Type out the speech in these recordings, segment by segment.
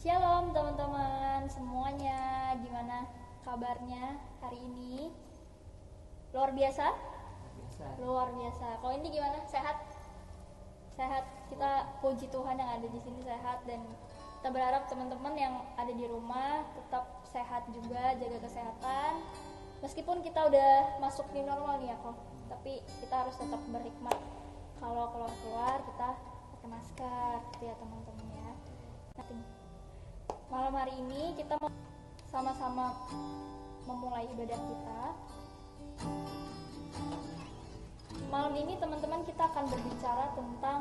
Shalom teman-teman semuanya, gimana kabarnya hari ini? Luar biasa? biasa Luar biasa. Kalau ini gimana? Sehat? Sehat. Kita puji Tuhan yang ada di sini sehat dan kita berharap teman-teman yang ada di rumah tetap sehat juga, jaga kesehatan. Meskipun kita udah masuk di normal nih ya kok, tapi kita harus tetap berhikmat. Kalau keluar-keluar kita pakai masker, gitu ya teman-teman ya. Nanti malam hari ini kita sama-sama memulai ibadah kita. Malam ini teman-teman kita akan berbicara tentang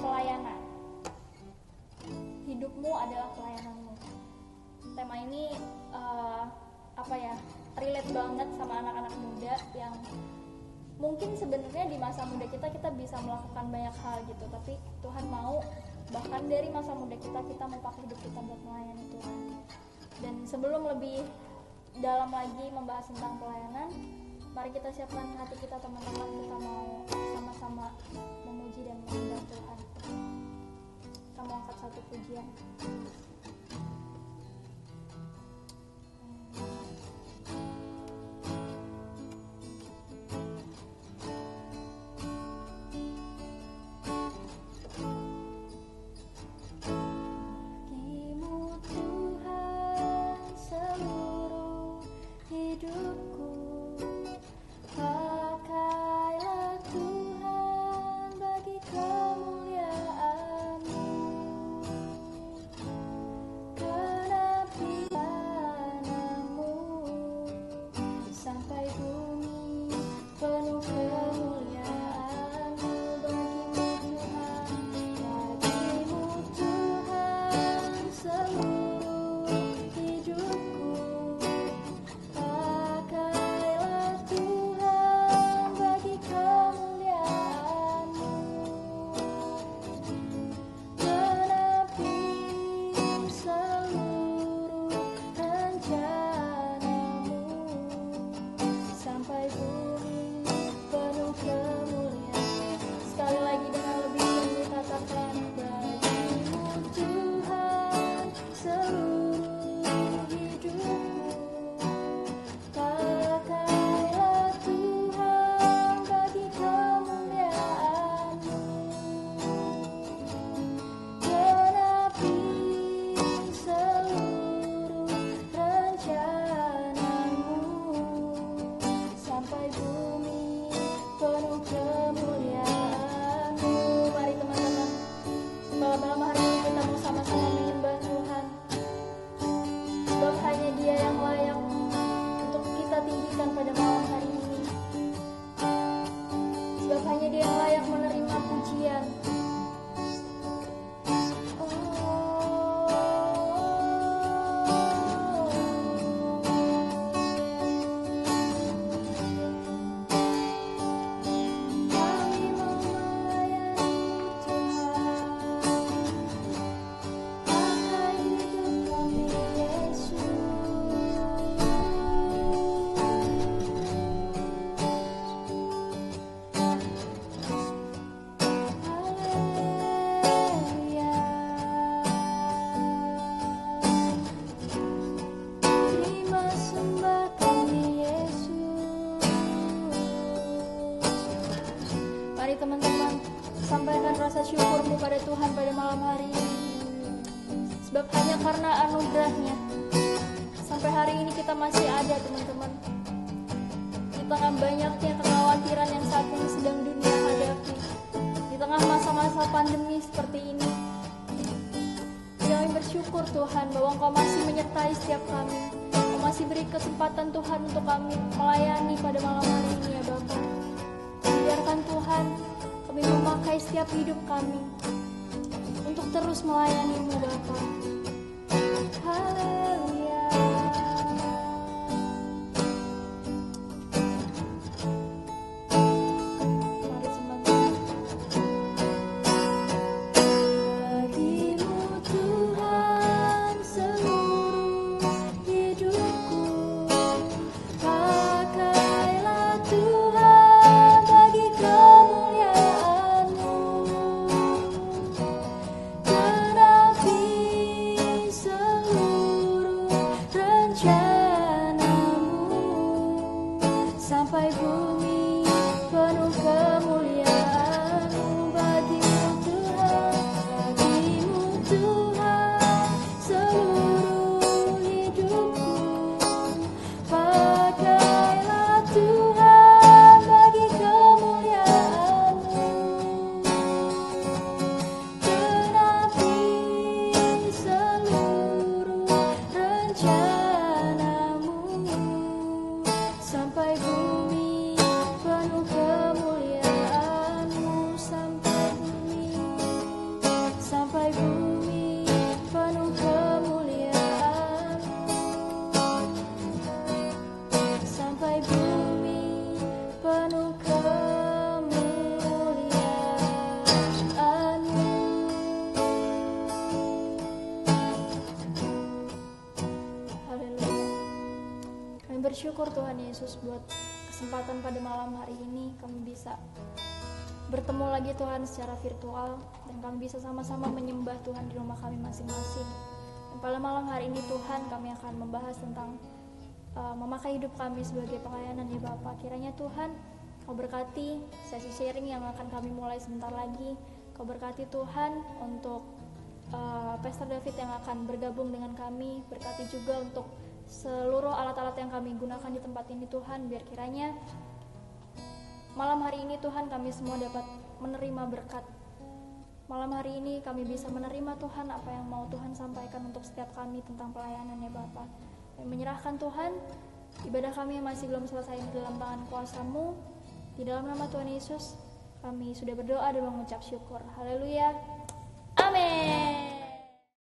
pelayanan. Hidupmu adalah pelayananmu. Tema ini eh, apa ya? Relate banget sama anak-anak muda yang mungkin sebenarnya di masa muda kita kita bisa melakukan banyak hal gitu, tapi Tuhan mau bahkan dari masa muda kita kita mau pakai hidup kita buat melayani Tuhan. Dan sebelum lebih dalam lagi membahas tentang pelayanan, mari kita siapkan hati kita teman-teman kita mau sama-sama memuji dan menyembah Tuhan. Kita mau angkat satu pujian. Sampai Mari teman-teman sampaikan rasa syukurmu pada Tuhan pada malam hari ini. Sebab hanya karena anugerahnya. Sampai hari ini kita masih ada teman-teman. Di tengah banyaknya kekhawatiran yang saat ini sedang dunia hadapi. Di tengah masa-masa pandemi seperti ini. Kami bersyukur Tuhan bahwa Engkau masih menyertai setiap kami. Engkau masih beri kesempatan Tuhan untuk kami melayani pada malam hari ini Tuhan kami memakai setiap hidup kami Untuk terus melayani-Mu Bapa. Haleluya bersyukur Tuhan Yesus buat kesempatan pada malam hari ini kami bisa bertemu lagi Tuhan secara virtual dan kami bisa sama-sama menyembah Tuhan di rumah kami masing-masing. Dan pada malam hari ini Tuhan kami akan membahas tentang uh, memakai hidup kami sebagai pelayanan ya Bapak. Kiranya Tuhan kau berkati sesi sharing yang akan kami mulai sebentar lagi. Kau berkati Tuhan untuk uh, Pastor David yang akan bergabung dengan kami. Berkati juga untuk seluruh alat-alat yang kami gunakan di tempat ini Tuhan biar kiranya Malam hari ini Tuhan kami semua dapat menerima berkat. Malam hari ini kami bisa menerima Tuhan apa yang mau Tuhan sampaikan untuk setiap kami tentang pelayanan ya Bapak. Kami menyerahkan Tuhan ibadah kami yang masih belum selesai di dalam tangan kuasamu. Di dalam nama Tuhan Yesus kami sudah berdoa dan mengucap syukur. Haleluya. Amin.